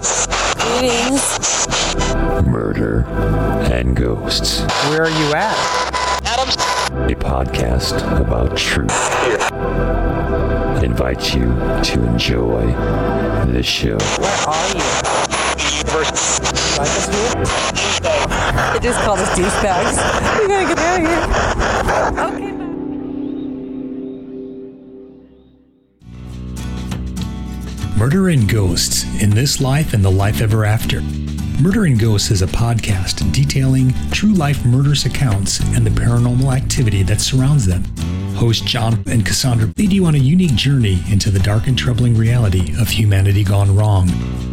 Greetings. Murder and Ghosts, Where are you at? a podcast about truth. I invite you to enjoy the show. Where are you? Like us here? They just called us douchebags. We gotta get out of here. Okay. Murder and Ghosts in This Life and the Life Ever After. Murder and Ghosts is a podcast detailing true life murderous accounts and the paranormal activity that surrounds them. Host John and Cassandra lead you on a unique journey into the dark and troubling reality of humanity gone wrong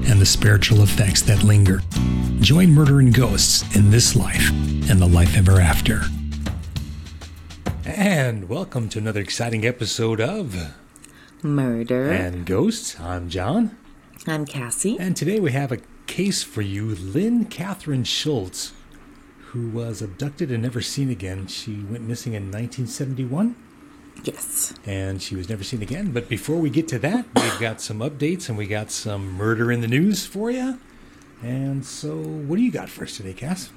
and the spiritual effects that linger. Join Murder and Ghosts in This Life and the Life Ever After. And welcome to another exciting episode of Murder. And Ghosts. I'm John. I'm Cassie. And today we have a case for you Lynn Catherine Schulze, who was abducted and never seen again. She went missing in 1971 Yes. and she was never seen again. But before we get to that, we've got some updates and we got some murder in the news for you. And so, what do you got for us today, Cass?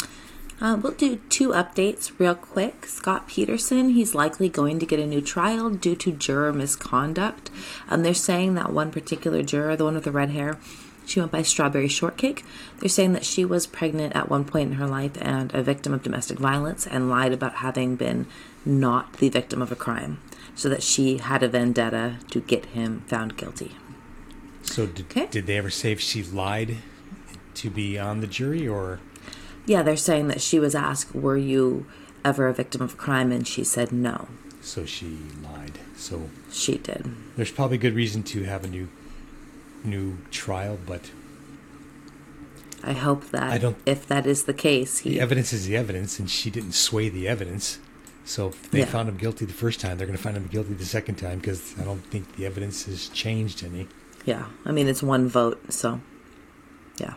Uh, we'll do two updates real quick. Scott Peterson, he's likely going to get a new trial due to juror misconduct. Um, they're saying that one particular juror, the one with the red hair, she went by Strawberry Shortcake. They're saying that she was pregnant at one point in her life and a victim of domestic violence and lied about having been not the victim of a crime, so that she had a vendetta to get him found guilty. So, did, Okay. did they ever say if she lied to be on the jury or? Yeah, they're saying that she was asked, Were you ever a victim of crime? And she said no, So she lied. So she did. there's probably good reason to have a new new trial, but I hope that I don't- if that is the case, he the evidence is the evidence, and she didn't sway the evidence. So if they Yeah. found him guilty the first time, they're going to find him guilty the second time because I don't think the evidence has changed any. Yeah, I mean it's one vote, so yeah.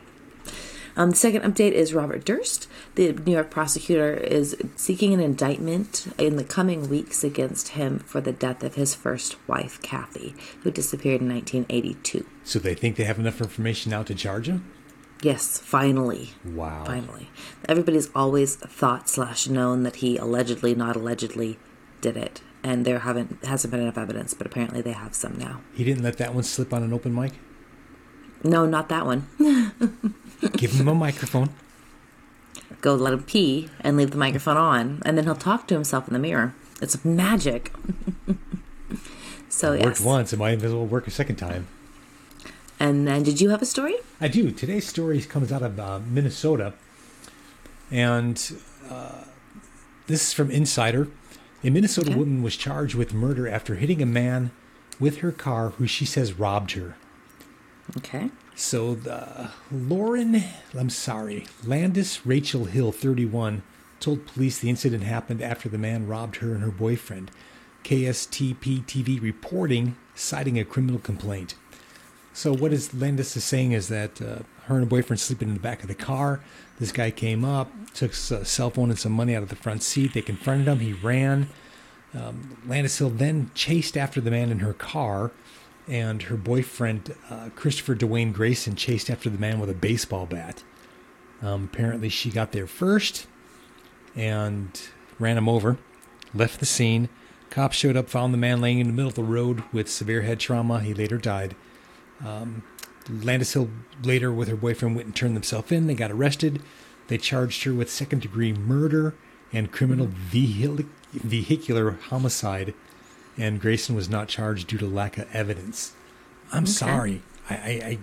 Um, the second update is Robert Durst. The New York prosecutor is seeking an indictment in the coming weeks against him for the death of his first wife, Kathy, who disappeared in 1982. So they think they have enough information now to charge him. Yes, finally. Wow. Finally. Everybody's always thought slash known that he allegedly, not allegedly, did it. And there haven't hasn't been enough evidence, but apparently they have some now. He didn't let that one slip on an open mic. No, not that one. Give him a microphone. Go let him pee and leave the microphone on, and then he'll talk to himself in the mirror. It's magic. so Worked yes. once, it might as well work a second time. And then, did you have a story? I do. Today's story comes out of uh, Minnesota, and uh, this is from Insider. A Minnesota Okay. woman was charged with murder after hitting a man with her car who she says robbed her. Okay. So, the, Lauren, I'm sorry, Landis Rachel Hill, 31, told police the incident happened after the man robbed her and her boyfriend. KSTP TV reporting, citing a criminal complaint. So, what is Landis is saying is that uh, her and her boyfriend sleeping in the back of the car. This guy came up, took a cell phone and some money out of the front seat. They confronted him. He ran. Um, Landis Hill then chased after the man in her car, and her boyfriend, uh, Christopher Dwayne Grayson, chased after the man with a baseball bat. Um, apparently, she got there first and ran him over, left the scene. Cops showed up, found the man laying in the middle of the road with severe head trauma. He later died. Um, Landis Hill later, with her boyfriend, went and turned themselves in. They got arrested. They charged her with second degree murder and criminal vehicular homicide. And Grayson was not charged due to lack of evidence. I'm sorry. I, I, I,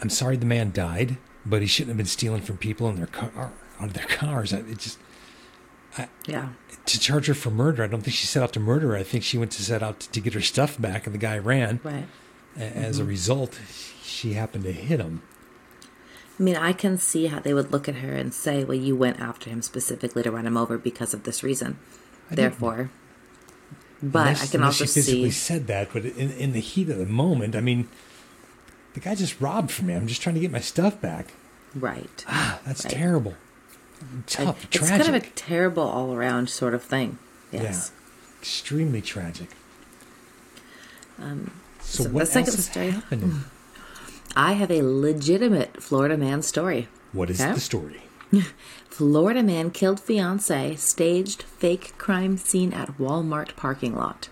I'm sorry the man died, but he shouldn't have been stealing from people in their car, out of their cars. I- It just Yeah. to charge her for murder. I don't think she set out to murder. her. I think she went to set out to get her stuff back, and the guy ran. Right. As a mm-hmm. result, she happened to hit him. I mean, I can see how they would look at her and say, "Well, you went after him specifically to run him over because of this reason." Therefore, but Unless- I can also she physically see. said that, but in, in the heat of the moment, I mean, the guy just robbed from me. I'm just trying to get my stuff back. Right. Ah, that's Right. terrible. Tough, it's tragic, kind of a terrible all around sort of thing. Yes. extremely tragic. so, Um, so the what second else has story- happened? I have a legitimate Florida man story. What is Okay. the story? Florida man killed fiance, staged fake crime scene at Walmart parking lot.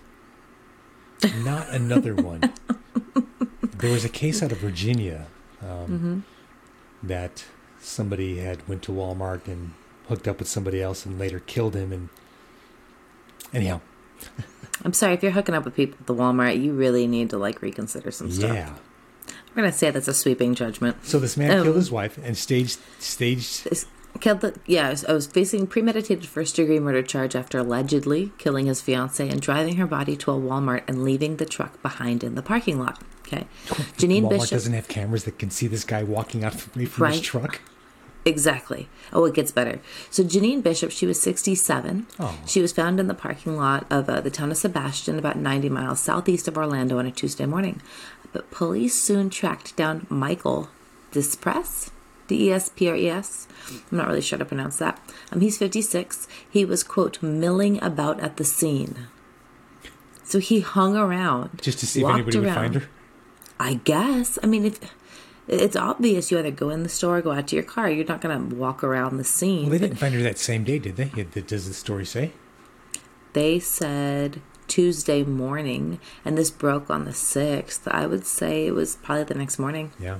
Not another one. there was a case out of Virginia um, that somebody had went to Walmart and hooked up with somebody else and later killed him. And anyhow, I'm sorry if you're hooking up with people at the Walmart, you really need to like reconsider some stuff. yeah. We're gonna say that's a sweeping judgment. So this man Um, killed his wife and staged staged. Killed the yeah, I was, I was facing premeditated first degree murder charge after allegedly killing his fiance and driving her body to a Walmart and leaving the truck behind in the parking lot. Okay, Janine Walmart Bishop. doesn't have cameras that can see this guy walking out from his truck. Exactly. Oh, it gets better. So Janine Bishop, she was 67. Oh. She was found in the parking lot of uh, the town of Sebastian, about 90 miles southeast of Orlando, on a Tuesday morning. But police soon tracked down Michael Despres, D E S P R E S. I'm not really sure how to pronounce that. Um, he's 56. He was quote milling about at the scene. So he hung around Just to see if anybody would around. find her. I guess. I mean, if it's obvious, you either go in the store, go out to your car. You're not going to walk around the scene. Well, they didn't find her that same day, did they? Does the story say? They said Tuesday morning, and this broke on the sixth. I would say it was probably the next morning. Yeah. I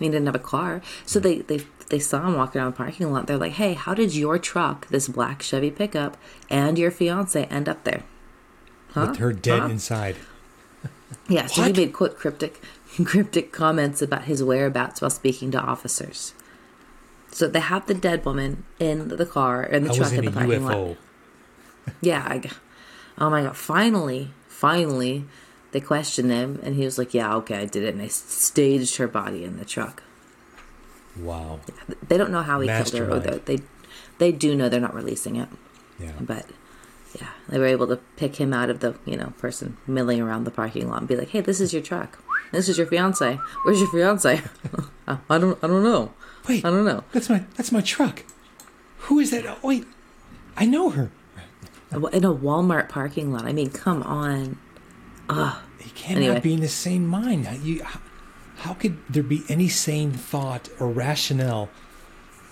mean, he didn't have a car, so they they they saw him walking around the parking lot. They're like, "Hey, how did your truck, this black Chevy pickup, and your fiance end up there?" Huh? With her dead Huh? inside. Yeah, so What? he made quote cryptic cryptic comments about his whereabouts while speaking to officers. So they have the dead woman in the car in the I truck in in the parking lot. Yeah. I, oh my god! Finally, finally, they questioned him, and he was like, "Yeah, okay, I did it." And they staged her body in the truck. Wow. They don't know how he killed her, they they do know they're not releasing it. Yeah. But yeah, they were able to pick him out of the you know person milling around the parking lot and be like, "Hey, this is your truck. This is your fiance. Where's your fiance? I don't I don't know. Wait. I don't know. That's my that's my truck. Who is that? Oh, wait. I know her. In a Walmart parking lot. I mean, come on. He cannot Anyway. be in his sane mind. How, you, how, could there be any sane thought or rationale?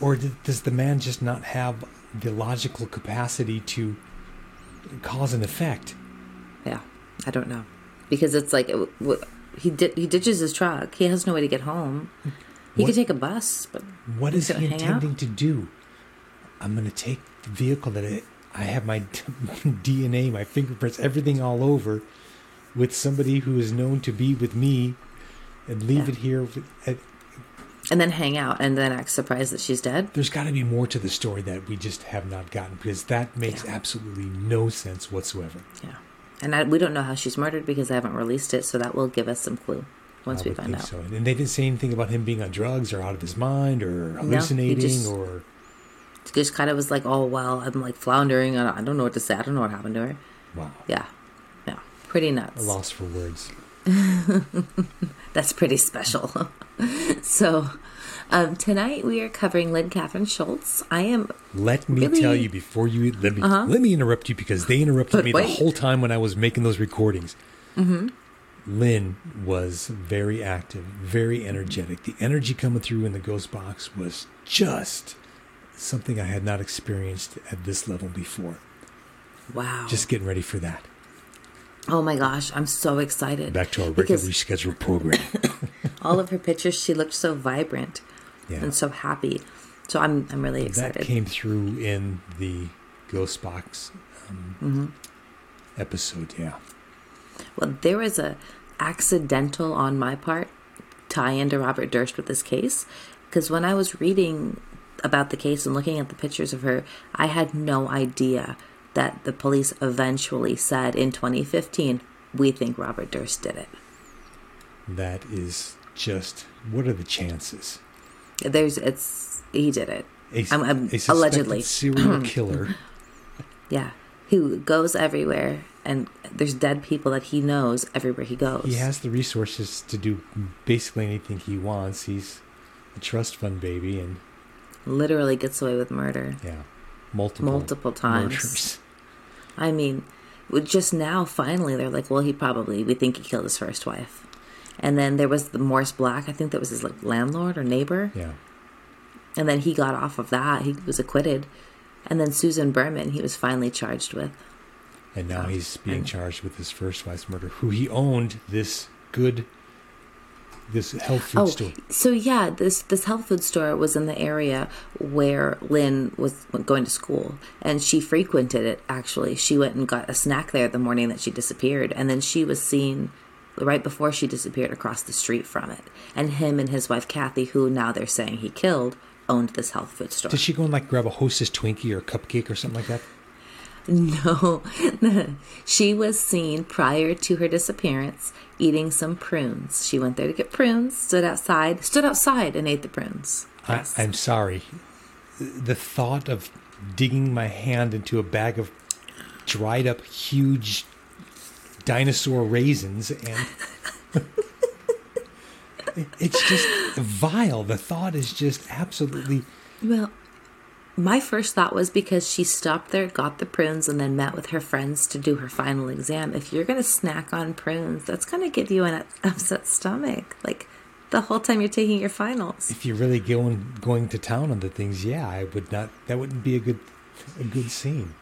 Or does the man just not have the logical capacity to cause and effect? Yeah, I don't know because it's like it, w- he di- he ditches his truck. He has no way to get home. He What- could take a bus, but what is he gonna out? intending to do? I'm going to take the vehicle that I, have my DNA, my fingerprints, everything all over with somebody who is known to be with me and leave Yeah. it here. with- at- and then hang out and then act surprised that she's dead. There's got to be more to the story that we just have not gotten because that makes Yeah. absolutely no sense whatsoever. Yeah, and I, we don't know how she's murdered because they haven't released it, so that will give us some clue once we find out. so. And they didn't say anything about him being on drugs or out of his mind or hallucinating just- or. Just kind of was like, oh well, I'm like floundering. I don't, I don't know what to say. I don't know what happened to her. Wow. Yeah, yeah, pretty A nuts. loss for words. That's pretty special. so, um, tonight we are covering Lynn Catherine Schulze. I am Let me Really? tell you before you let me Uh-huh. let me interrupt you because they interrupted But me the whole time when I was making those recordings. Mm-hmm. Lynn was very active, very energetic. The energy coming through in the ghost box was just something I had not experienced at this level before. wow. Just getting ready for that. oh my gosh, I'm so excited. Back to our regularly scheduled program. all of her pictures she looked so vibrant Yeah. and so happy so i'm i'm really excited. that came through in the ghost box um, Mm-hmm. episode. Yeah. well there was a accidental on my part tie into robert durst with this case because when i was reading about the case and looking at the pictures of her i had no idea that the police eventually said in 2015 we think robert durst did it That is just what are the chances? there's it's he did it A, I'm- I'm- a allegedly. serial killer. yeah who goes everywhere and there's dead people that he knows everywhere he goes he has the resources to do basically anything he wants. He's a trust fund baby, and literally gets away with murder yeah, multiple multiple times. murders. I mean, just now, finally, they're like, well, he probably, we think he killed his first wife. And then there was the Morris Black. I think that was his like landlord or neighbor. Yeah. And then he got off of that. He was acquitted. And then Susan Berman, he was finally charged with. And now oh, he's being charged with his first wife's murder, who he owned this good, this health food Oh, store. so yeah, this this health food store was in the area where Lynn was going to school, and she frequented it. Actually, she went and got a snack there the morning that she disappeared, and then she was seen right before she disappeared across the street from it. And him and his wife Kathy, who now they're saying he killed, owned this health food store. Did she go and like grab a Hostess Twinkie or a cupcake or something like that? No, she was seen prior to her disappearance eating some prunes. She went there to get prunes, stood outside, stood outside and ate the prunes. I, I'm sorry. The thought of digging my hand into a bag of dried up huge dinosaur raisins and it's just vile. The thought is just absolutely Well, my first thought was because she stopped there, got the prunes, and then met with her friends to do her final exam. If you're going to snack on prunes, that's going to give you an upset stomach. Like the whole time you're taking your finals. if you're really going going to town on the things, yeah, I would not that wouldn't be a good a good scene.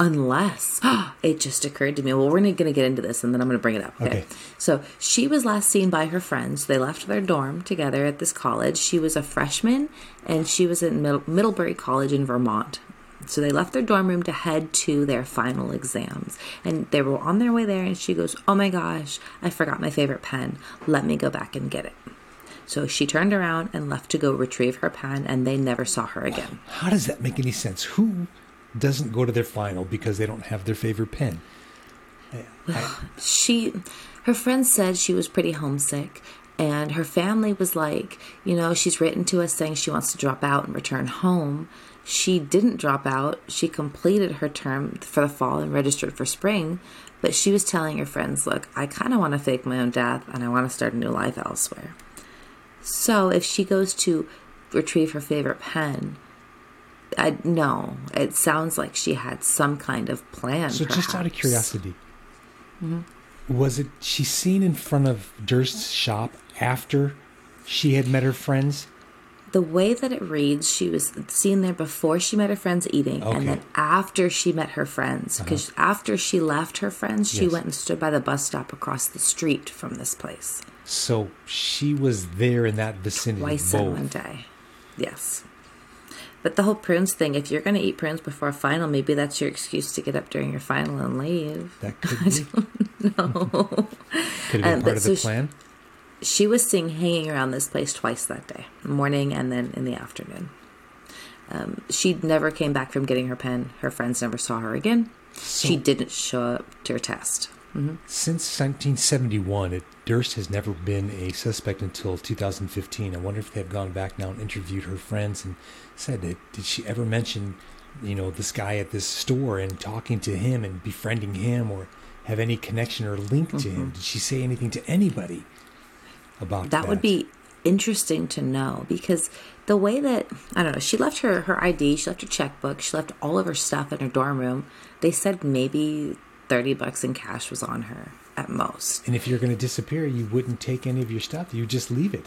Unless it just occurred to me. Well, we're going to get into this and then I'm going to bring it up. Okay? Okay. So she was last seen by her friends. They left their dorm together at this college. She was a freshman and she was at Middle- Middlebury College in Vermont. So they left their dorm room to head to their final exams. And they were on their way there and she goes, Oh my gosh, I forgot my favorite pen. Let me go back and get it. So she turned around and left to go retrieve her pen and they never saw her again. How does that make any sense? Who doesn't go to their final because they don't have their favorite pen? she her friend said she was pretty homesick and her family was like you know she's written to us saying she wants to drop out and return home. She didn't drop out. She completed her term for the fall and registered for spring but she was telling her friends look i kind of want to fake my own death and i want to start a new life elsewhere. So if she goes to retrieve her favorite pen I, no, it sounds like she had some kind of plan. So just out of perhaps. curiosity, mm-hmm. was it she seen in front of Durst's shop after she had met her friends? The way that it reads, she was seen there before she met her friends eating, Okay. and then after she met her friends. Uh-huh. Because after she left her friends, she Yes. went and stood by the bus stop across the street from this place. So she was there in that vicinity. Twice both. in one day. Yes. But the whole prunes thing, if you're going to eat prunes before a final, maybe that's your excuse to get up during your final and leave. That could be. no. Could have Um, part of so the she- plan. She was seen hanging around this place twice that day, morning and then in the afternoon. Um, she never came back from getting her pen. Her friends never saw her again. she didn't show up to her test. Mm-hmm. Since 1971, it, Durst has never been a suspect until 2015. I wonder if they've gone back now and interviewed her friends and said, that, did she ever mention, you know, this guy at this store and talking to him and befriending him or have any connection or link to him? Mm-hmm. Did she say anything to anybody about that? That would be interesting to know because the way that I don't know, she left her her ID, she left her checkbook, she left all of her stuff in her dorm room. They said maybe thirty bucks in cash was on her at most. And if you're going to disappear, you wouldn't take any of your stuff. You just leave it.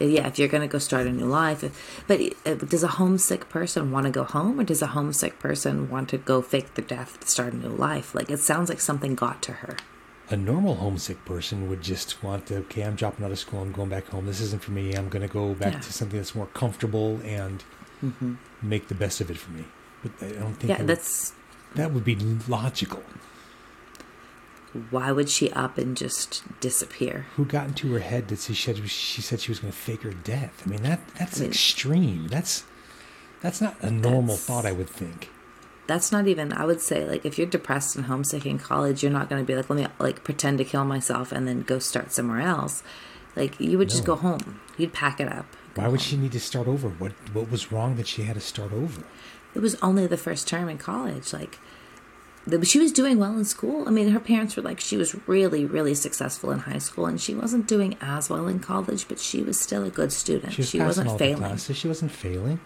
Yeah, if you're going to go start a new life. But uh, does a homesick person want to go home, or does a homesick person want to go fake their death to start a new life? Like it sounds like something got to her. A normal homesick person would just want to, okay, I'm dropping out of school, I'm going back home. This isn't for me. I'm going to go back Yeah. to something that's more comfortable and make the best of it for me. But I don't think Yeah, that, that's that would be logical. Why would she up and just disappear? Who got into her head that she said she said she was going to fake her death? I mean, that that's I mean- extreme. That's that's not a normal thought. I would think. That's not even. I would say like if you're depressed and homesick in college, you're not going to be like let me like pretend to kill myself and then go start somewhere else. Like you would just go home. You'd pack it up. Why would home. she need to start over? What what was wrong that she had to start over? It was only the first term in college. Like, she was doing well in school. I mean, her parents were like, she was really, really successful in high school, and she wasn't doing as well in college, but she was still a good student. She was she wasn't failing. classes. She wasn't failing.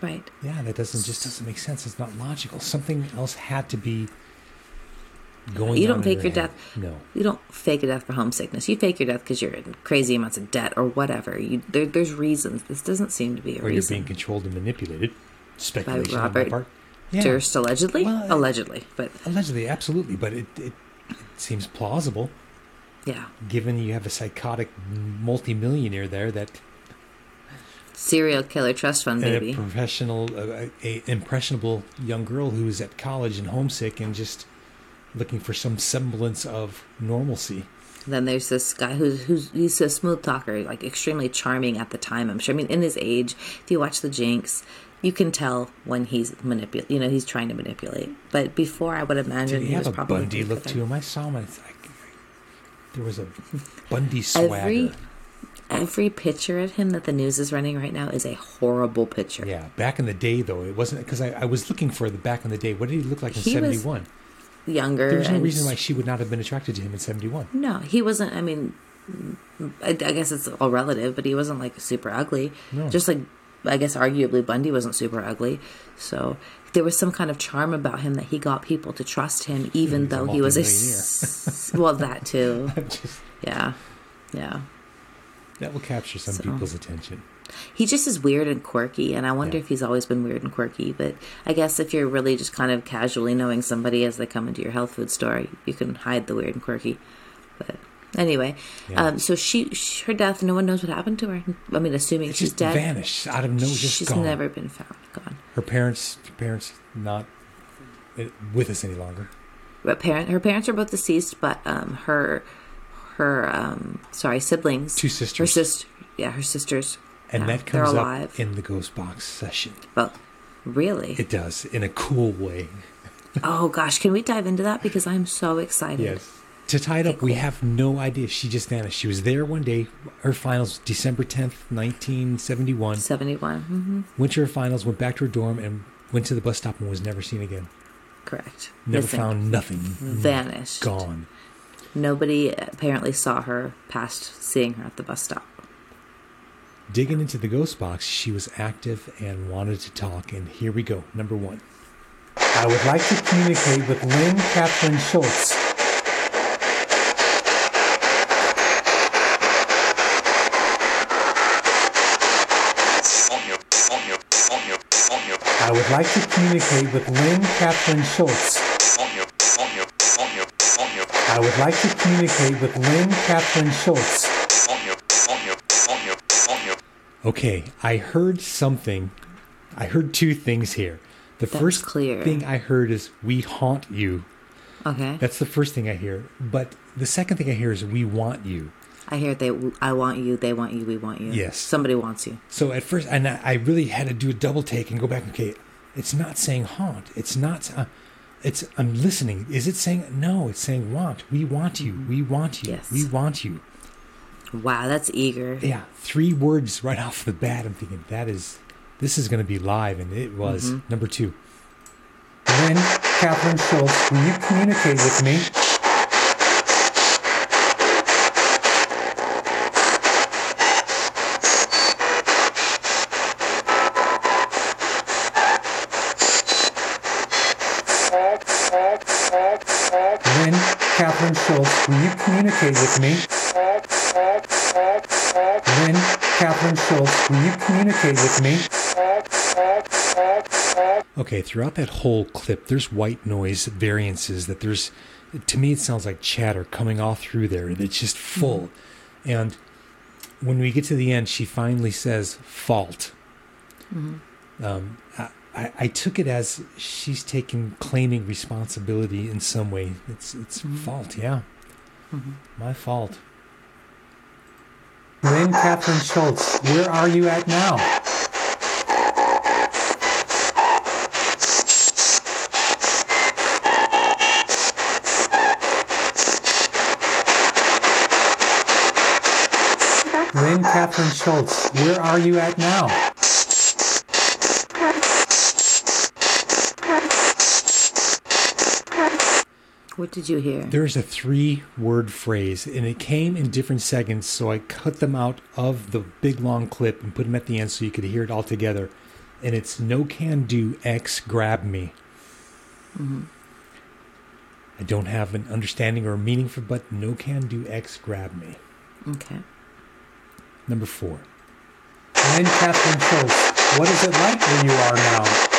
Right. Yeah, that doesn't just doesn't make sense. It's not logical. Something else had to be going. You don't fake your head. death. No. You don't fake a death for homesickness. You fake your death because you're in crazy amounts of debt or whatever. You there, there's reasons. This doesn't seem to be a Or you're being controlled and manipulated. Speculation on my Robert part. Yeah. Durst allegedly, Well, allegedly, but Allegedly, absolutely, but it, it, it seems plausible yeah, given you have a psychotic multimillionaire there that serial killer trust fund and a professional, uh, a impressionable young girl who's at college and homesick and just looking for some semblance of normalcy. Then there's this guy who's who's he's a smooth talker, like extremely charming at the time. I'm sure. I mean, in his age, if you watch the Jinx, you can tell when he's manipulate. You know, he's trying to manipulate. But before, I would imagine Did he he have was a probably Bundy look to him? I saw him. I, there was a Bundy swagger. Every every picture of him that the news is running right now is a horrible picture. Yeah, back in the day though, it wasn't because I, I was looking for the back in the day. What did he look like in seventy one? Younger. There was no reason why she would not have been attracted to him in seventy one. No, he wasn't. I mean, I, I guess it's all relative, but he wasn't like super ugly. No. Just like I guess arguably Bundy wasn't super ugly. So there was some kind of charm about him that he got people to trust him, even though he was a multimillionaire. well that too. Just, Yeah, yeah. that will capture some So- people's attention. He just is weird and quirky, and I wonder Yeah. if he's always been weird and quirky. But I guess if you're really just kind of casually knowing somebody as they come into your health food store, you can hide the weird and quirky. But anyway, Yeah. um, so she, she, her death, no one knows what happened to her. I mean, assuming she's just dead, vanished out of no, just she's gone. never been found. Gone. Her parents, her parents, not uh, with us any longer. But parent, her parents are both deceased, but um, her, her, um, sorry, siblings, Two her sisters. sister, yeah, her sisters, And yeah, that comes up alive. in the Ghost Box session. Well, really? It does in a cool way. oh gosh, can we dive into that because I'm so excited. To tie it up, we have no idea. She just vanished. She was there one day. Her finals, December 10th, 1971. 71. hmm Went to her finals, went back to her dorm, and went to the bus stop and was never seen again. Correct. Never Missing. found nothing. Vanished. Gone. Nobody apparently saw her past seeing her at the bus stop. Digging into the ghost box, she was active and wanted to talk. And here we go. Number one. I would like to communicate with Lynn Catherine Schulze. I would like to communicate with Lynn Catherine Schulze. I would like to communicate with Lynn Catherine Schulze. Okay, I heard something. I heard two things here. The That's first clear. thing I heard is "We haunt you." Okay. That's the first thing I hear. But the second thing I hear is "We want you." I hear they. I want you. They want you. We want you. Yes. Somebody wants you. So at first, and I I really had to do a double take and go back. Okay, it's not saying haunt. It's not. Uh, it's. I'm listening. Is it saying no? It's saying want. We want you. We want you. Yes. We want you. Wow, that's eager. Yeah, three words right off the bat. I'm thinking that is. This is going to be live, and it was number two. Lynn Catherine Schulze, will you communicate with me? Lynn Catherine Schulze, will you communicate with me? Lynn Catherine Schulze, will you communicate with me? Okay, throughout that whole clip, there's white noise variances that there's, to me, it sounds like chatter coming all through there, and it's just full. And when we get to the end, she finally says fault. Um, I, I, I took it as she's taking claiming responsibility in some way. It's it's fault, yeah, Mm-hmm. my fault. Lynn Catherine Schulze, where are you at now? Lynn Catherine Schulze, where are you at now? What did you hear? There's a three word phrase, and it came in different seconds, so I cut them out of the big long clip and put them at the end so you could hear it all together. And it's no can do, X grab me. Mm-hmm. I, I, I took it as she's taking claiming responsibility in some way. It's it's fault, yeah. My fault. What did you hear? There's a three word phrase, and it came in different seconds, so I cut them out of the big long clip and put them at the end so you could hear it all together. And it's no can do, X grab me. I don't have an understanding or a meaning for, but no can do X grab me. Okay. Number four. Catherine Schulze, what is it like where you are now?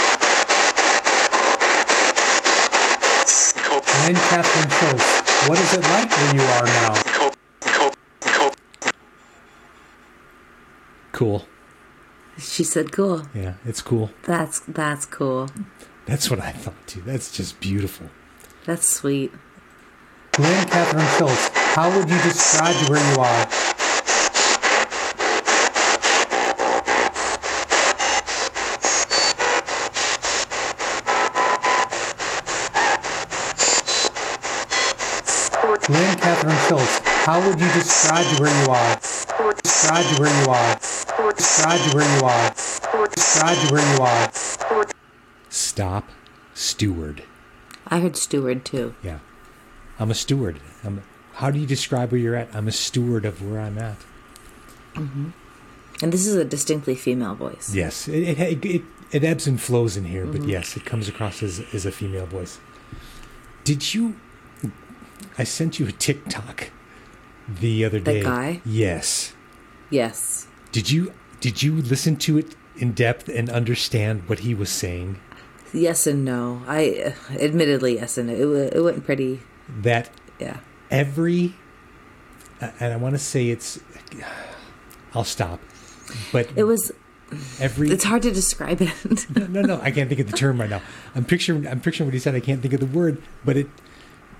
Cope, Lynn Catherine Schulze, what is it like where you are now? Cool. She said, "Cool. Yeah, it's cool. That's that's cool. That's what I thought too. That's just beautiful. That's sweet." Lynn Catherine Schulze, how would you describe where you are? Lynn Catherine Schultz, how would you describe where you are? Describe where you are. Describe where you are. Describe where you are. Stop, steward. I heard steward too. Yeah, I'm a steward. I'm. How do you describe where you're at? I'm a steward of where I'm at. Mm-hmm. And this is a distinctly female voice. Yes, it it it, it ebbs and flows in here, but mm-hmm. yes, it comes across as as a female voice. Did you? I sent you a TikTok the other day. guy? Yes. Yes. Did you did you listen to it in depth and understand what he was saying? Yes and no. I uh, admittedly yes and no. It, it went pretty. That Yeah. every and I want to say it's I'll stop. But It was. every It's hard to describe it. no, no, no, I can't think of the term right now. I'm picturing I'm picturing what he said. I can't think of the word, but it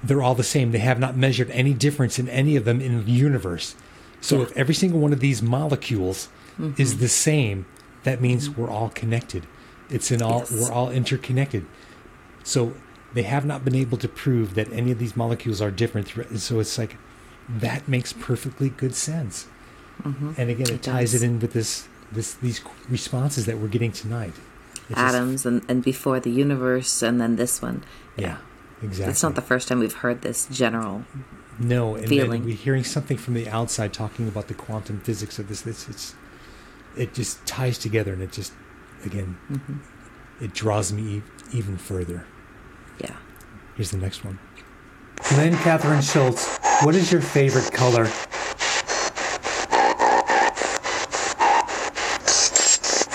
they're all the same. They have not measured any difference in any of them in the universe. So Yeah. if every single one of these molecules mm-hmm. is the same, that means we're all connected. It's in all Yes. we're all interconnected. So they have not been able to prove that any of these molecules are different. So it's like that makes perfectly good sense. Mm-hmm. And again, it, It ties does. it in with this this these responses that we're getting tonight. It's just- Atoms and, and before the universe and then this one. yeah, exactly. It's not the first time we've heard this general. no, and feeling. we're hearing something from the outside talking about the quantum physics of this. This it's it just ties together, and it just again mm-hmm. it draws me even further. Yeah. Here's the next one. Lynn Catherine Schulze, what is your favorite color?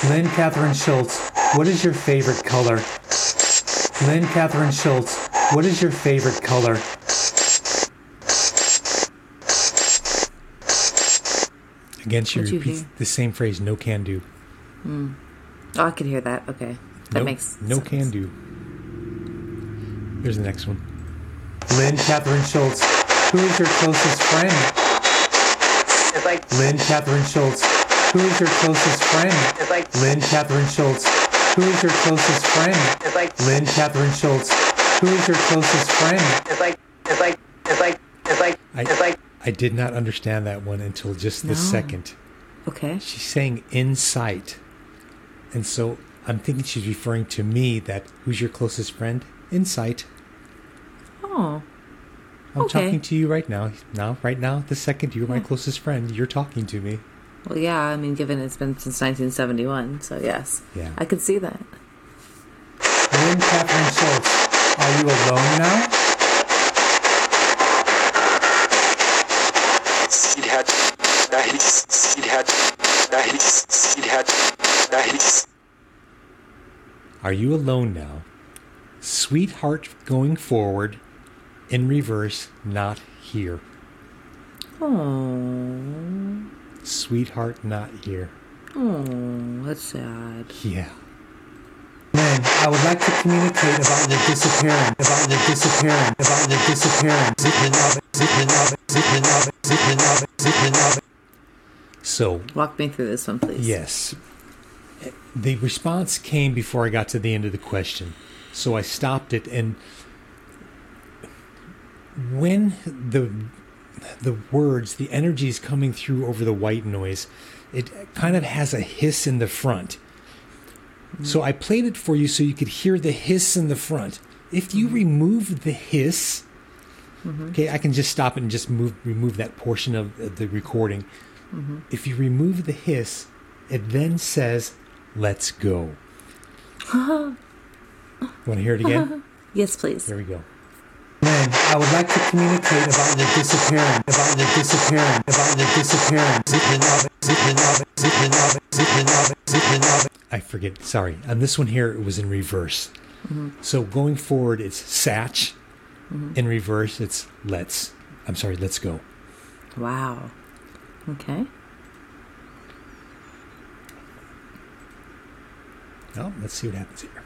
Lynn Catherine Schulze, what is your favorite color? Lynn Catherine Schulze, what is your favorite color? Again, she What'd repeats the same phrase: "No can do." Hmm. Oh, I could hear that. Okay. That no, makes no sense. can do. Here's the next one. Lynn Catherine Schulze, who is your closest friend? It's like, Lynn Catherine Schulze, who is your closest friend? it's like, Lynn Catherine Schulze, who is your closest friend? it's like, Lynn Catherine Schulze, who is your closest friend? it's like, it's like, it's like, it's like, I it's like, I did not understand that one until just No. this second. Okay. She's saying insight. And so I'm thinking she's referring to me that who's your closest friend? Insight. Oh. I'm Okay. talking to you right now. Now, right now, the second you're my closest friend, you're talking to me. Well, yeah. I mean, given it's been since 1971, so yes. Yeah. I could see that. Lynn Catherine Schulze, are you alone now? Are you alone now? Sweetheart going forward, in reverse, not here. Oh. Sweetheart not here. Oh, that's sad. Yeah. I would like to communicate about your disappearance, about your disappearance, about your disappearance. Zipping it, zipping it, zipping it, zipping it, zipping it. So, Walk me through this one, please. yes. The response came before I got to the end of the question. So I stopped it and when the the words, the energy is coming through over the white noise, it kind of has a hiss in the front. So I played it for you so you could hear the hiss in the front. If you mm-hmm. remove the hiss, mm-hmm. okay, I can just stop it and just move remove that portion of the recording. Mm-hmm. If you remove the hiss, it then says, "Let's go." Want to hear it again? Yes, please. Here we go. Lynn, I would like to communicate about the disappearance, about the disappearance, about the disappearance. Zipping up, zipping up, zipping up, zipping up, zipping up. I forget. Sorry. On this one here, it was in reverse. Mm-hmm. So going forward, it's Satch. Mm-hmm. In reverse, it's Let's. I'm sorry, Let's Go. Wow. Okay. Oh, let's see what happens here.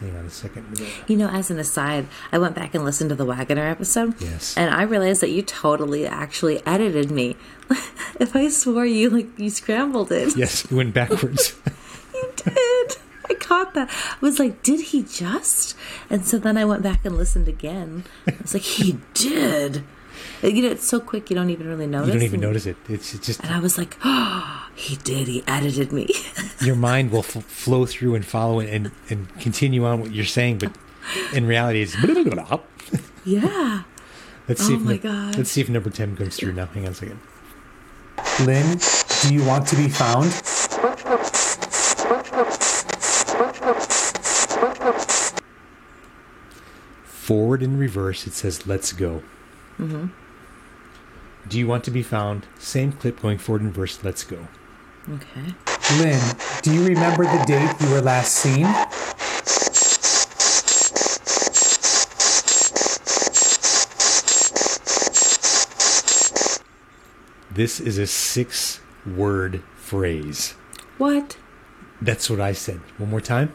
Hang on a second. You know, as an aside, I went back and listened to the Wagoner episode. Yes. And I realized that you totally actually edited me. if I swore you, like, you scrambled it. Yes, it went backwards. You did. I caught that. I was like, did he just? And so then I went back and listened again. I was like, he did. You know, it's so quick you don't even really notice. you don't even and, notice it. It's it's just And I was like, oh, he did. He edited me. your mind will f- flow through and follow it and, and continue on what you're saying, but in reality, it's. yeah. Let's see Oh if my num- God. let's see if number ten comes through now. Hang on a second. Lynn, do you want to be found? Forward and reverse, it says "Let's go." Mm-hmm. Do you want to be found? Same clip going forward and verse. Let's go. Okay. Lynn, do you remember the date you were last seen? This is a six-word phrase. What? That's what I said. One more time.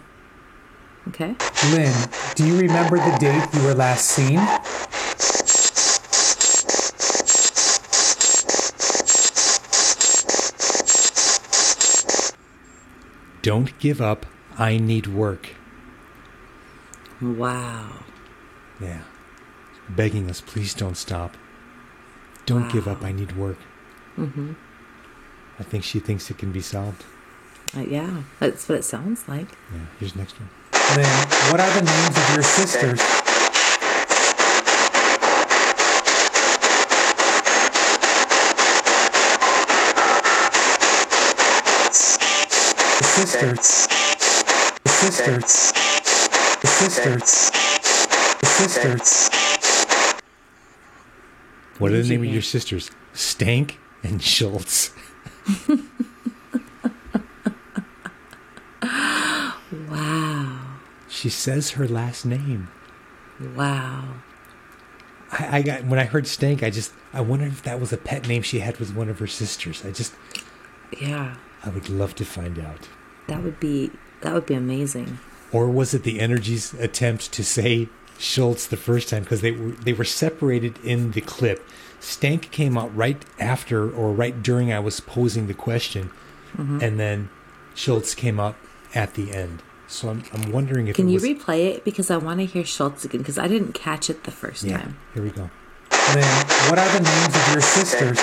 Okay. Lynn, do you remember the date you were last seen? Don't give up. I need work. Wow. Yeah. Begging us, please don't stop. Don't give up. I need work. Mm-hmm. I think she thinks it can be solved. Uh, yeah. That's what it sounds like. Yeah. Here's the next one. Then, what are the names of your sisters? The sisters. The sisters. The sisters. The sisters. What are the you name of your sisters? Stank and Schulze. Wow. She says her last name. Wow. I, I got when I heard Stank, I just I wondered if that was a pet name she had with one of her sisters. I just Yeah. I would love to find out. That would be that would be amazing. Or was it the Energy's attempt to say Schulze the first time because they were they were separated in the clip. Stank came out right after or right during I was posing the question, Mm-hmm. and then Schulze came out at the end. So I'm I'm wondering if Can it you was, replay it because I want to hear Schulze again because I didn't catch it the first yeah. time. Here we go. Lynn, what are the names of your sisters?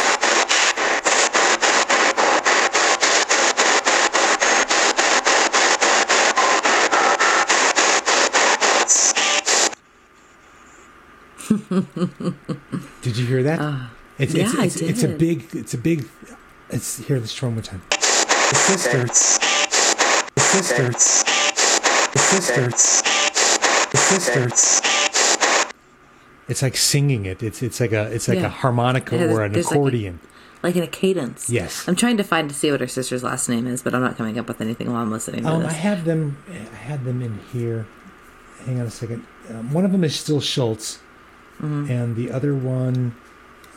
Did you hear that? it's, it's, Uh, yeah, I it's, it's a big it's a big. It's here. Let's try one more time. The sisters. The sisters. The sisters. The sisters. It's like singing it. It's it's like a it's like Yeah. a harmonica Yeah, or an there's like a- accordion. Like in a cadence. Yes. I'm trying to find to see what her sister's last name is, but I'm not coming up with anything while I'm listening to Um, I have them. I had them in here. Hang on a second. Um, one of them is still Schulze, Mm-hmm. and the other one,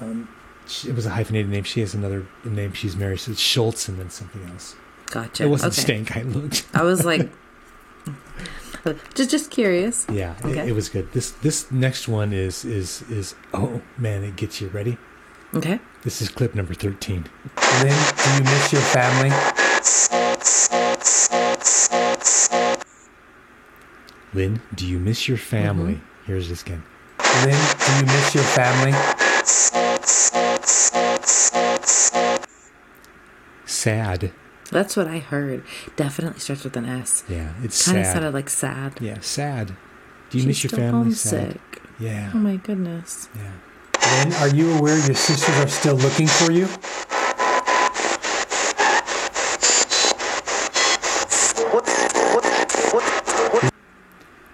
um, she, it was a hyphenated name. She has another name. She's married. So it's Schulze and then something else. Gotcha. It wasn't okay. Stank. I looked. I was like, just just curious. Yeah, it- it, was good. This this next one is is is oh man, it gets you ready. Okay. This is clip number thirteen. Lynn, do you miss your family? Lynn, do you miss your family? Mm-hmm. Here's this again. Lynn, do you miss your family? Sad. That's what I heard. Definitely starts with an S. Yeah, it's Kind of sounded like sad. yeah, sad. Do you She's miss your still family? Sad. homesick. Yeah, Oh my goodness. yeah. Lynn, are you aware your sisters are still looking for you? What? What? What?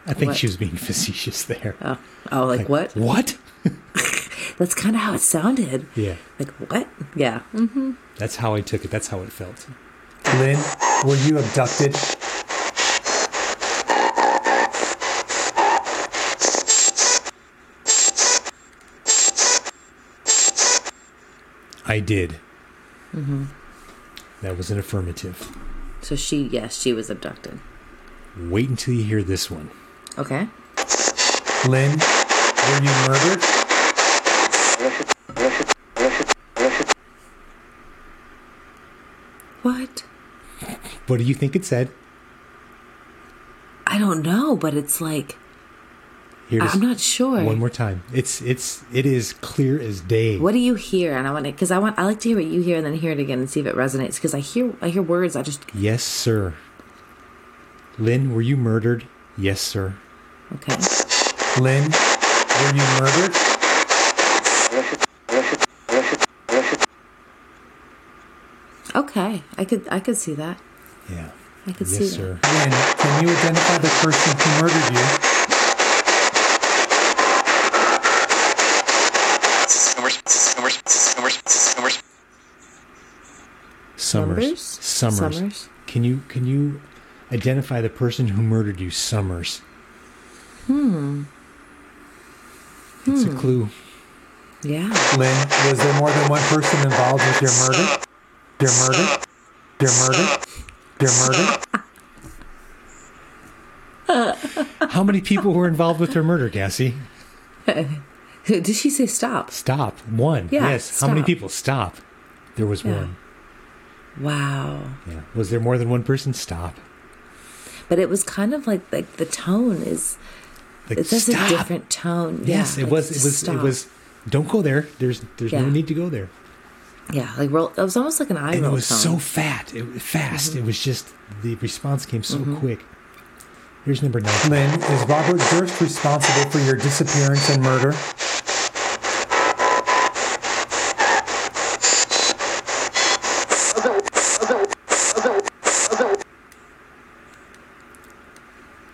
I think What? she was being facetious there. Oh, oh like, what? What? That's kind of how it sounded. Yeah, Like what? Yeah. Mm-hmm. that's how I took it. That's how it felt. Lynn, were you abducted? I did. Mm-hmm. That was an affirmative. So she, yes, she was abducted. Wait until you hear this one. Okay. Lynn, were you murdered? What? What do you think it said? I don't know, but it's like Here it is. I'm not sure. One more time. It's it's it is clear as day. What do you hear? And I want to, because I want, I like to hear what you hear and then hear it again and see if it resonates. Because I hear, I hear words. I just Yes, sir. Lynn, were you murdered? Yes, sir. okay. Lynn, were you murdered? Okay, I could, I could see that. Yeah. I could yes, see sir. Lynn, can you identify the person who murdered you? Summers, Summers, Summers, Summers. Summers. Summers? Summers. Summers? Can you can you identify the person who murdered you, Summers? Hmm. It's a clue. Yeah. Lynn, was there more than one person involved with your murder? Your murder? Your murder? Your murder? How many people were involved with her murder, Cassie? Did she say stop? Stop. One. Yeah, yes. How many people? Stop. There was Yeah. one. Wow. Yeah. Was there more than one person? Stop. But it was kind of like like the tone is Like, it's just a different tone. Yes, yeah, it like, was. It was. stop. It was. Don't go there. There's. There's no need to go there. Yeah, like roll. It was almost like an eye And it was tone. so fat. It was fast. Mm-hmm. It was just the response came so quick. Here's number nine. Lynn, is Robert Durst responsible for your disappearance and murder?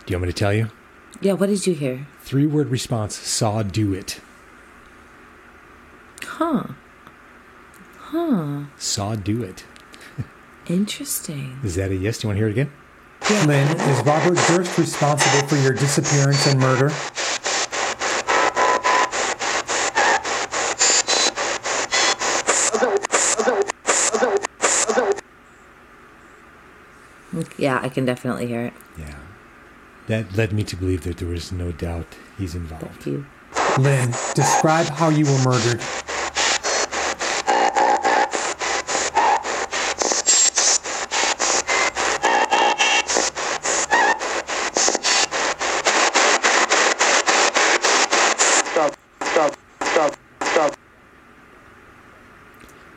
Do you want me to tell you? yeah. What did you hear? Three word response. Saw do it. Huh. Huh. Saw do it. Interesting. Is that a yes? Do you want to hear it again? Lynn, is Robert Durst responsible for your disappearance and murder? Yeah, I can definitely hear it. Yeah. That led me to believe that there was no doubt he's involved. You. Lynn, describe how you were murdered. Stop, stop, stop, stop.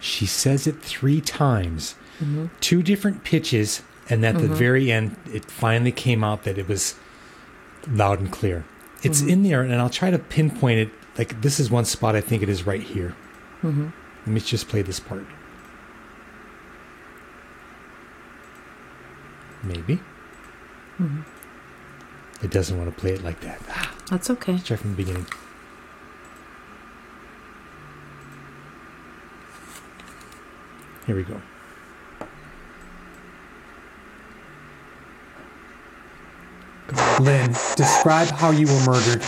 She says it three times, Mm-hmm. two different pitches, and at the very end, it finally came out that it was loud and clear. It's Mm-hmm. in there, and I'll try to pinpoint it. Like this is one spot I think it is right here. Mm-hmm. Let me just play this part. Maybe. Mm-hmm. It doesn't want to play it like that. Ah, That's okay. try from the beginning. Here we go. Lynn, describe how you were murdered.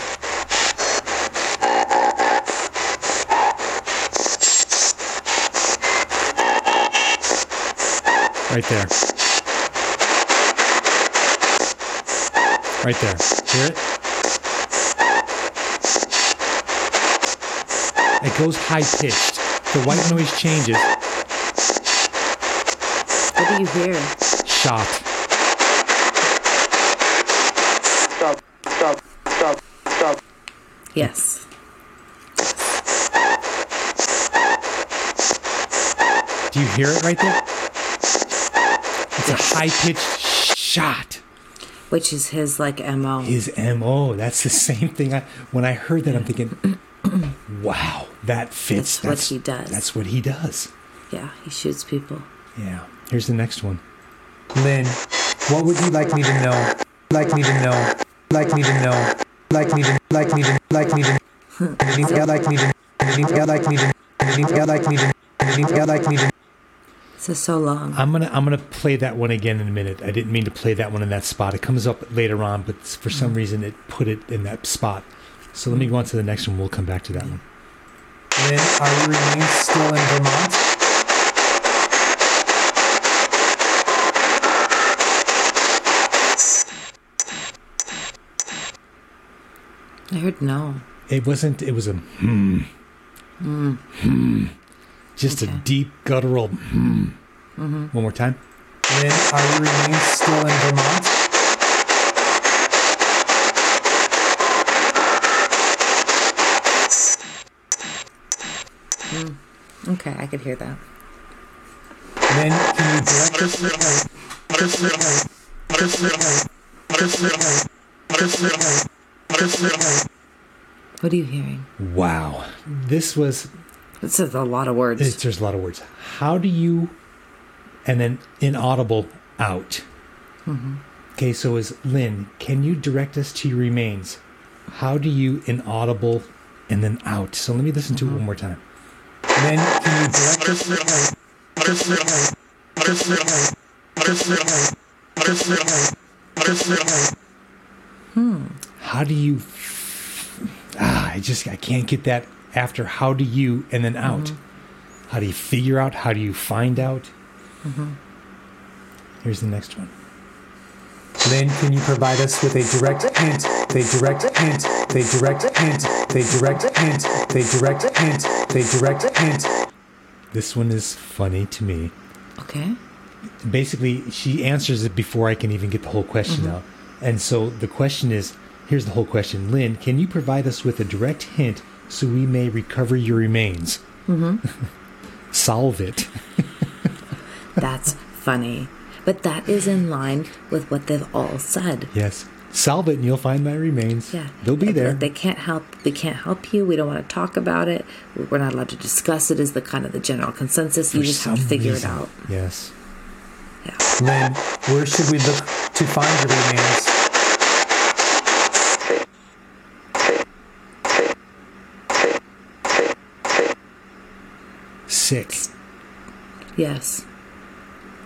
Right there. Right there. Hear it? It goes high pitched. The white noise changes. What do you hear? Shot. Stop, stop, stop, stop. Yes. Do you hear it right there? It's a high pitched shot. Which is his like mo. His MO. That's the same thing. I, when I heard that, I'm thinking, wow, that fits. That's what he does. That's what he does. Yeah, he shoots people. Yeah. Here's the next one. Lynn, what would you like me to know? Like me to know? like me to know, like me like me like me to, yeah, like me to, yeah, like me to, yeah, like me to, yeah, like me to. This is so long. I'm gonna I'm gonna play that one again in a minute. I didn't mean to play that one in that spot. It comes up later on, but for some mm. reason it put it in that spot. So let me go on to the next one. We'll come back to that one. Lynn, are you remain still in Vermont? I heard no. It wasn't. It was a hmm. Hmm. Just a deep guttural hmm. One more time. Lynn, are you remain still in Vermont? Okay, I could hear that. Lynn, can you direct us? What are you hearing? Wow. This was. This is a lot of words. It's, there's a lot of words. How do you, and then inaudible out. Mm-hmm. Okay, so is Lynn, can you direct us to your remains? How do you inaudible and then out? So let me listen to it mm-hmm. one more time. Lynn, can you direct us? How do you, ah, I just, I can't get that after how do you and then out. Mm-hmm. How do you figure out? How do you find out? Mm-hmm. Here's the next one. Lynn, can you provide us with a direct hint? They direct hint. They direct hint. They direct hint. They direct hint. They direct hint. This one is funny to me. okay. basically she answers it before I can even get the whole question mm-hmm. out. And so the question is here's the whole question Lynn, can you provide us with a direct hint so we may recover your remains? Mm-hmm. Solve it. That's funny. But that is in line with what they've all said. Yes. Solve it and you'll find my remains. Yeah. They'll be there. They can't help we can't help you. We don't want to talk about it. We're not allowed to discuss it is the kind of the general consensus. You just have to figure reason. it out. Yes. Yeah. Lynn, where should we look to find your remains? Sick. Yes.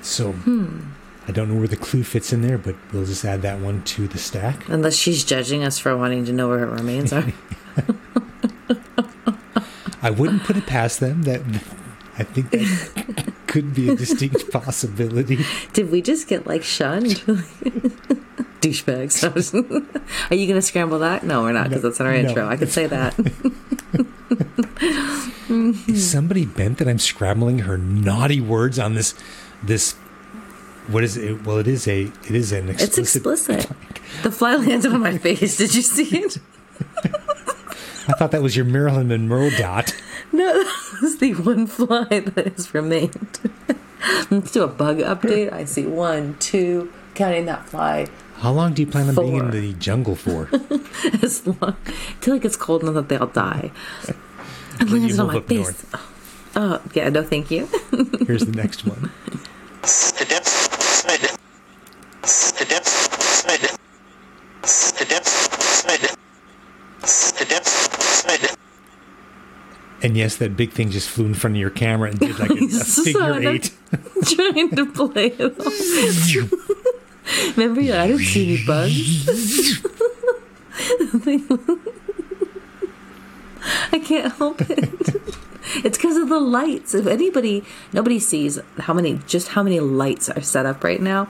So hmm. I don't know where the clue fits in there, but we'll just add that one to the stack. Unless she's judging us for wanting to know where her remains are. I wouldn't put it past them that I think that could be a distinct possibility. Did we just get like shunned? Douchebags. Are you going to scramble that? No, we're not because No, that's in our no. intro. I could say that. Is mm-hmm. somebody bent that I'm scrambling her naughty words on this this what is it? Well, it is a it is an explicit. It's explicit. The fly landed on my face. Did you see it? I thought that was your Marilyn Monroe dot. No, that was the one fly that has remained. Let's do a bug update. I see one, two, counting that fly How long do you plan on being in the jungle for? as long till it gets cold enough that they all die. And When you move up face. north. Oh, yeah, no, thank you. Here's the next one. And yes, that big thing just flew in front of your camera and did like a, a figure eight. Trying to play it. Remember, I didn't see any bugs. I can't help it. It's because of the lights. If anybody, nobody sees how many, just how many lights are set up right now.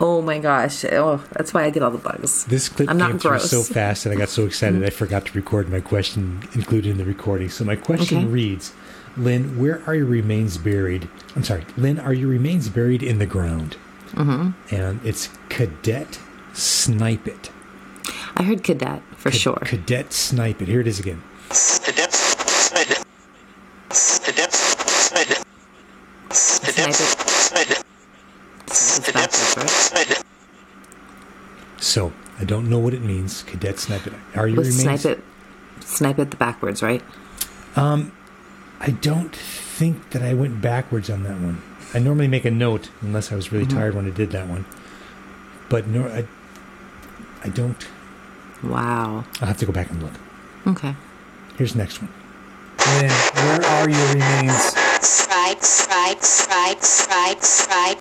Oh my gosh! Oh, that's why I get all the bugs. This clip I'm not came through gross. so fast and I got so excited I forgot to record my question included in the recording. So my question Okay. reads, Lynn, where are your remains buried? I'm sorry, Lynn, are your remains buried in the ground? Mm-hmm. And it's Cadet Snipe It. I heard cadet for sure. Cadet Snipe It. Here it is again. The depth side. The depth side. The Snipe depth it. side. It's The depth backwards, right? side. So I don't know what it means. Cadet Snipe It. Are your With remains? snipe it, snipe it the backwards, right? Um, I don't think that I went backwards on that one. I normally make a note unless I was really Mm-hmm. tired when I did that one. But no, I, I don't. Wow. I'll have to go back and look. Okay. Here's the next one. Lynn, where are your remains? Strike, strike, strike, strike, strike.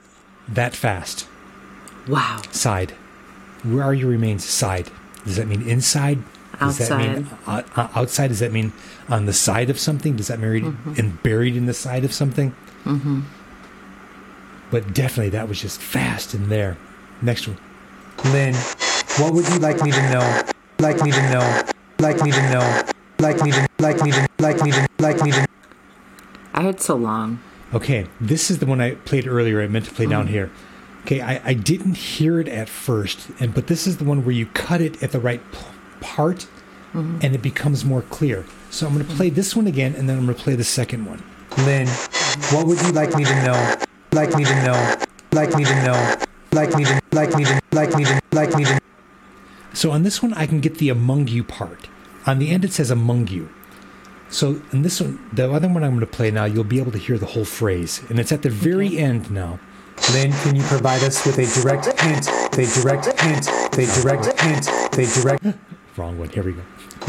That fast. Wow. Side. Where are your remains? Side. Does that mean inside? Does that mean uh, uh, outside? Does that mean on the side of something? Does that mean and buried in the side of something? Mm-hmm. But definitely that was just fast in there. Next one. Lynn, what would you like me to know? Like me to know? Like me to know? Like me to like me to like me to like me to I heard so long. Okay, this is the one I played earlier. I meant to play down mm. here. Okay, I, I didn't hear it at first, and but this is the one where you cut it at the right p- part, mm-hmm. and it becomes more clear. So I'm going to play this one again, and then I'm going to play the second one. Lynn, what would you like me to know? Like me to know? Like me to know? Like me to like me to like me to like me to So on this one, I can get the among you part. On the end, it says among you. So in this one, the other one I'm going to play now, you'll be able to hear the whole phrase, and it's at the very end now. Lynn, can you provide us with a direct hint? A direct hint. A direct hint. A direct Wrong one. Here we go.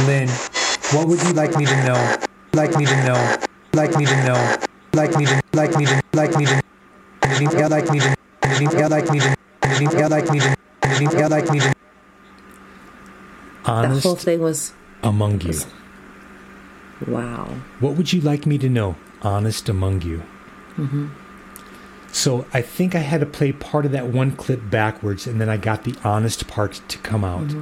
Lynn, what would you like me to know? Like me to know? Like me to know? Like me to like me to like me to yeah, like me to yeah, like me to yeah, like me to yeah, like me to That Honest whole thing was among you. wow. What would you like me to know? Honest among you. Mm-hmm. So I think I had to play part of that one clip backwards, and then I got the honest part to come out.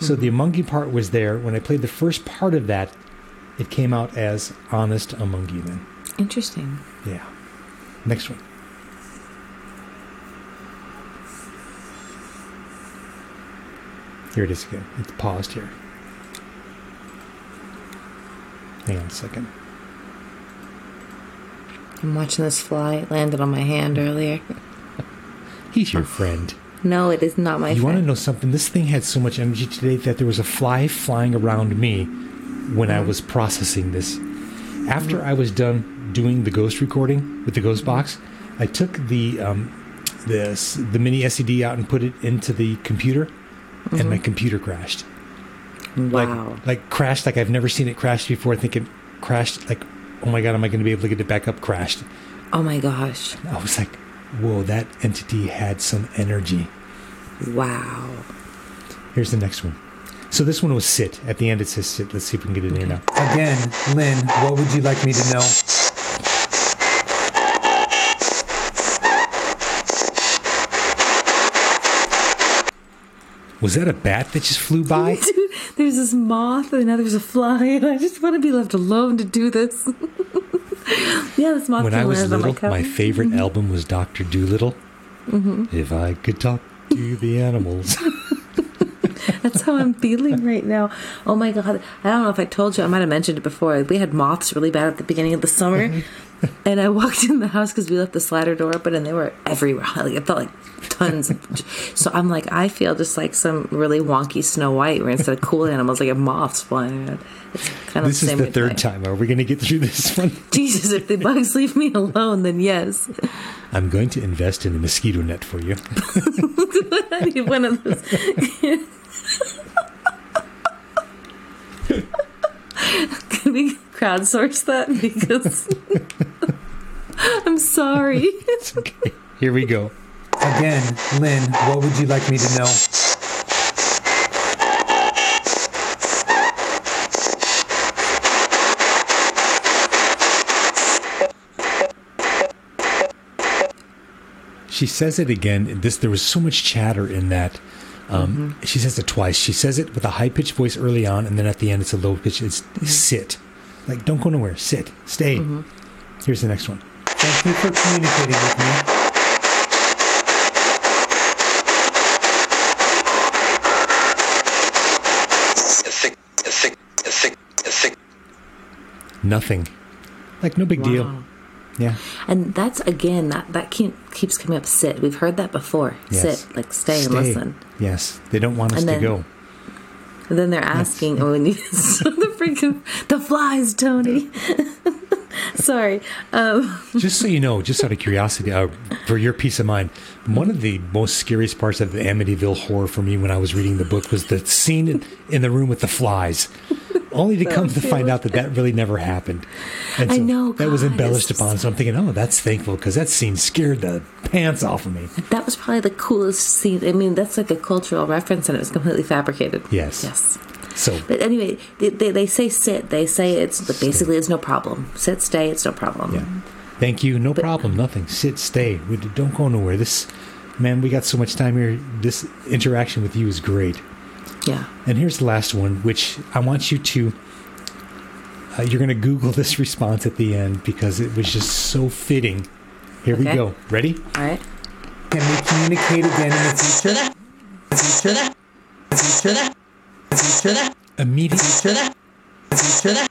So the among you part was there. When I played the first part of that, it came out as honest among you. Then, Interesting. yeah. Next one. Here it is again. It's paused here. Hang on a second. I'm watching this fly. It landed on my hand earlier. He's your friend. No, it is not my you want to know something? This thing had so much energy today that there was a fly flying around me when I was processing this. After I was done doing the ghost recording with the ghost box, I took the um, the the mini SCD out and put it into the computer, and my computer crashed. Wow. Like like crashed like I've never seen it crash before. I think it crashed like, oh my god, am I going to be able to get it back up? Crashed. oh my gosh. I was like, whoa, that entity had some energy. Wow. Here's the next one. So this one was sit. At the end it says sit. Let's see if we can get it in here now. Again, Lynn, what would you like me to know? Was that a bat that just flew by? There's this moth and now there's a fly, and I just want to be left alone to do this. yeah, this moth when I was my little, cup. my favorite mm-hmm. album was Doctor Dolittle. Mm-hmm. If I could talk to the animals. That's how I'm feeling right now. Oh my god! I don't know if I told you. I might have mentioned it before. We had moths really bad at the beginning of the summer, mm-hmm. and I walked in the house because we left the slider door open, and they were everywhere. Like it felt like tons. so I'm like, I feel just like some really wonky Snow White, where instead of cool animals, like a moths flying around. It's kind of this the is the third time. Are we going to get through this one? Jesus, if the bugs leave me alone, then yes. I'm going to invest in a mosquito net for you. I need one of those. Can we crowdsource that? Because I'm sorry. It's okay. Here we go. Again, Lynn, what would you like me to know? She says it again. This there was so much chatter in that. Um, mm-hmm. She says it twice. She says it with a high pitched voice early on, and then at the end it's a low pitch. It's mm-hmm. sit, like don't go nowhere. Sit, stay. Mm-hmm. Here's the next one. Thank you for communicating with me. Nothing. Like no big deal. Yeah. And that's again that that keeps coming up. Sit. We've heard that before. Yes. Sit. Like stay, and listen. Yes. They don't want us And to then- go. And then they're asking, "Oh, when you so the freaking the flies, Tony." Sorry. Um, just so you know, just out of curiosity, uh, for your peace of mind, one of the most scariest parts of the Amityville horror for me when I was reading the book was the scene in, in the room with the flies. Only to come to find out that that really never happened. And I know, that was embellished upon. So I'm thinking, oh, that's thankful because that scene scared the pants off of me. that was probably the coolest scene. I mean, that's like a cultural reference, and it was completely fabricated. Yes. Yes. So But anyway, they, they, they say sit. They say it's basically it's no problem. Sit, stay. It's no problem. Yeah. Thank you. No problem. Nothing. Sit, stay. We don't go nowhere. This, man, we got so much time here. This interaction with you is great. Yeah. And here's the last one, which I want you to. Uh, you're going to Google this response at the end because it was just so fitting. Here we go. Ready? All right. Can we communicate again in the future? Future? Future? Future? Immediate, Future? Future?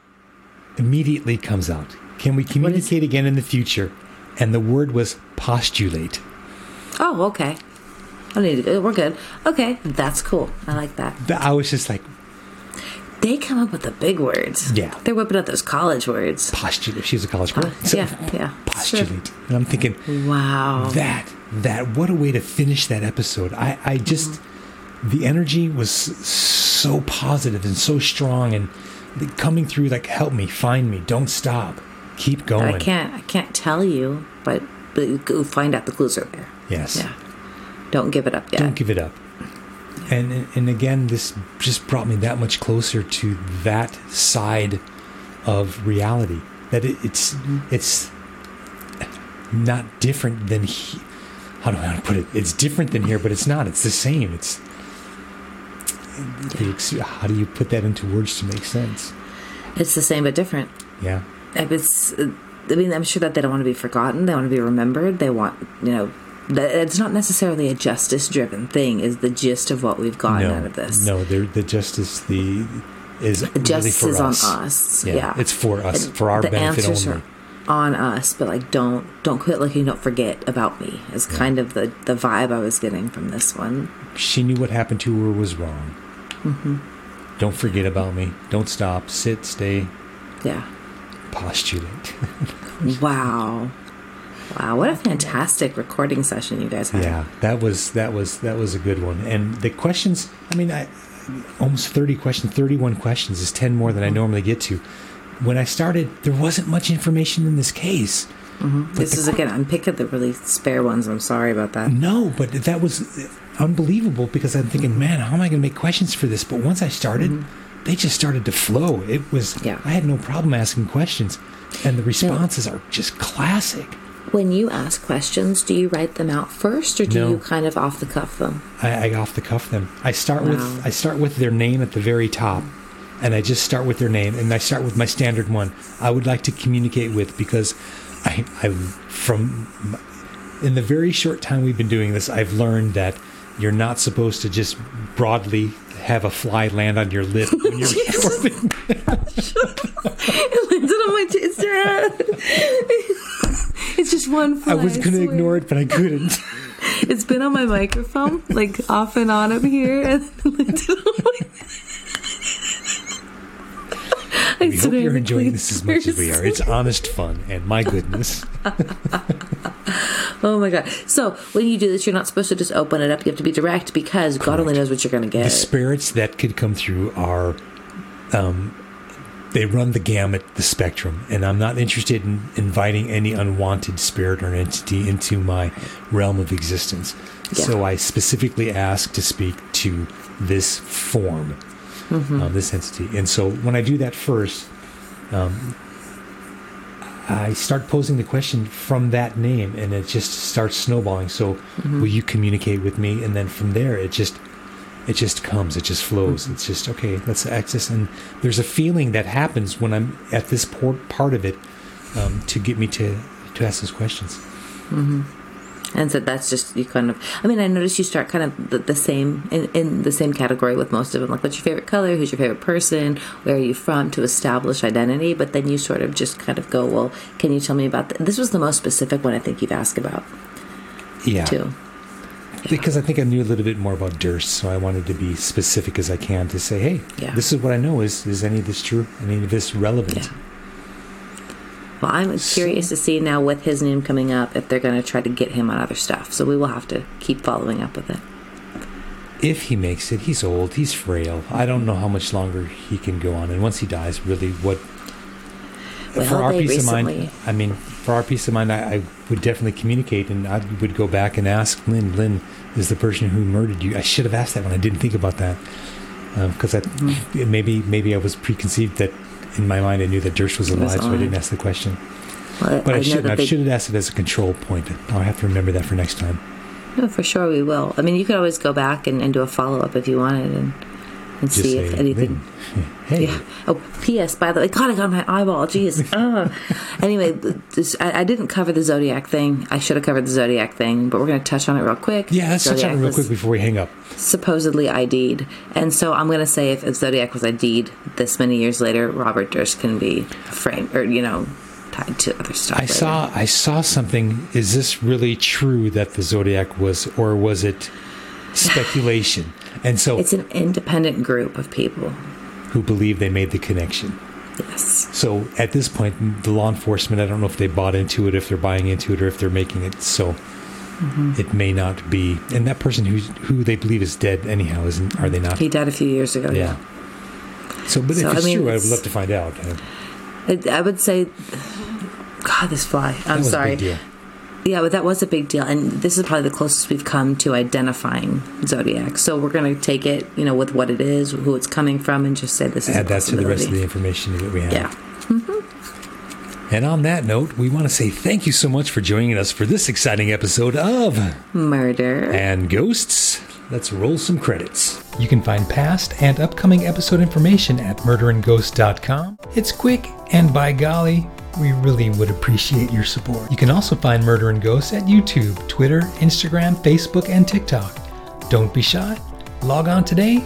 immediately comes out. Can we communicate again in the future? And the word was postulate. Oh, okay. I need to. We're good. Okay, that's cool. I like that. Th- I was just like, They come up with the big words. Yeah. They're whipping out those college words. postulate. She's a college girl. Uh, yeah, yeah. Postulate. And I'm thinking, Wow. that that what a way to finish that episode i i just the energy was so positive and so strong and coming through like help me find me don't stop keep going I can't. I can't tell you, but, but go find out the clues are there. yes Yeah. Don't give it up yet. don't give it up and and again this just brought me that much closer to that side of reality that it, it's it's not different than he, how do I put it? It's different than here, but it's not. It's the same. It's how do you put that into words to make sense? It's the same but different. Yeah, If It's. I mean, I'm sure that they don't want to be forgotten. They want to be remembered. They want, you know, it's not necessarily a justice-driven thing. Is the gist of what we've gotten no, out of this? no, the justice the is really justice for is on us. us. Yeah, Yeah, it's for us, for our the benefit answers only. Are on us, but like don't don't quit looking. Don't forget about me. Is kind of the the vibe I was getting from this one. She knew what happened to her was wrong. Mm-hmm. Don't forget about me. Don't stop. Sit. Stay. Yeah. Postulate. Wow. Wow, what a fantastic recording session you guys had. Yeah, that was that was that was a good one. And the questions, I mean, I almost 30 questions, 31 questions is 10 more than I normally get to. When I started, there wasn't much information in this case. Mm-hmm. This is again, I'm picking the really spare ones. I'm sorry about that. No, but that was unbelievable because I'm thinking, man, how am I going to make questions for this? But once I started, mm-hmm. they just started to flow. It was Yeah. I had no problem asking questions, and the responses are just classic. When you ask questions, do you write them out first or do No. you kind of off the cuff them? I, I off the cuff them. I start Wow. with I start with their name at the very top, and I just start with their name, and I start with my standard one. I would like to communicate with because I I from in the very short time we've been doing this, I've learned that you're not supposed to just broadly have a fly land on your lip when you're recording. it landed on my taster. it's just one fly. I was going to ignore it, but I couldn't. It's been on my microphone, like off and on up here, and it landed on my. I We hope you're enjoying this as much as we are. It's honest fun, and my goodness. Oh my god! So when you do this, you're not supposed to just open it up. You have to be direct because God only knows what you're going to get. the spirits that could come through are um, they run the gamut the spectrum and i'm not interested in inviting any unwanted spirit or entity into my realm of existence Yeah. so i specifically ask to speak to this form um, this entity and so when i do that first um, I start posing the question from that name and it just starts snowballing. So will you communicate with me? And then from there it just it just comes, it just flows. It's just okay, let's access and there's a feeling that happens when I'm at this part of it um, to get me to to ask those questions. And so that's just you kind of. I mean, I noticed you start kind of the, the same in, in the same category with most of them. Like, what's your favorite color? Who's your favorite person? Where are you from? To establish identity, but then you sort of just kind of go, well, can you tell me about th-? this? Was the most specific one I think you've asked about Yeah. too. Because I think I knew a little bit more about Durst, so I wanted to be specific as I can to say, hey, Yeah. this is what I know. Is is any of this true? Any of this relevant? Yeah. Well, I'm curious to see now with his name coming up if they're going to try to get him on other stuff. So we will have to keep following up with it. If he makes it, he's old, he's frail. I don't know how much longer he can go on. And once he dies, really, what. Well, for our peace of mind, I mean, for our peace of mind, I, I would definitely communicate and I would go back and ask Lynn. Lynn is the person who murdered you. I should have asked that when I didn't think about that because I Mm-hmm. maybe maybe I was preconceived that in my mind I knew that Durst was was alive, so I didn't ask the question. Well, But I, know shouldn't. I should have asked it as a control point. I'll have to remember that for next time. No, for sure we will. I mean, you could always go back and, and do a follow up if you wanted and, and Just see if anything. Hey, Yeah. Oh, P.S. By the way, God, I got my eyeball. Jeez. Ugh. Ah. anyway, this, I, I didn't cover the Zodiac thing. I should have covered the Zodiac thing, but we're going to touch on it real quick. yeah, let's touch on it real quick before we hang up. Supposedly ID'd, and so I'm going to say if, if Zodiac was ID'd this many years later, Robert Durst can be framed or you know tied to other stuff. I later. saw I saw something. Is this really true that the Zodiac was, or was it speculation? And so, It's an independent group of people. who believe they made the connection? Yes. So at this point, the law enforcement, I don't know if they bought into it, if they're buying into it, or if they're making it so. Mm-hmm. It may not be, and that person who who they believe is dead anyhow, isn't? Are they not? He died a few years ago. Yeah. So, but So, if I it's mean, true, I would love to find out. I, I would say, God, this fly. I'm sorry. A big deal. Yeah, but that was a big deal, and this is probably the closest we've come to identifying Zodiac. So we're going to take it, you know, with what it is, who it's coming from, and just say this is Add that to the rest of the information that we have. Yeah. Mm-hmm. And on that note, we want to say thank you so much for joining us for this exciting episode of Murder. And Ghosts. Let's roll some credits. You can find past and upcoming episode information at murderandghost.com. It's quick, and by golly, we really would appreciate your support. You can also find Murder and Ghosts at YouTube, Twitter, Instagram, Facebook, and TikTok. Don't be shy. Log on today.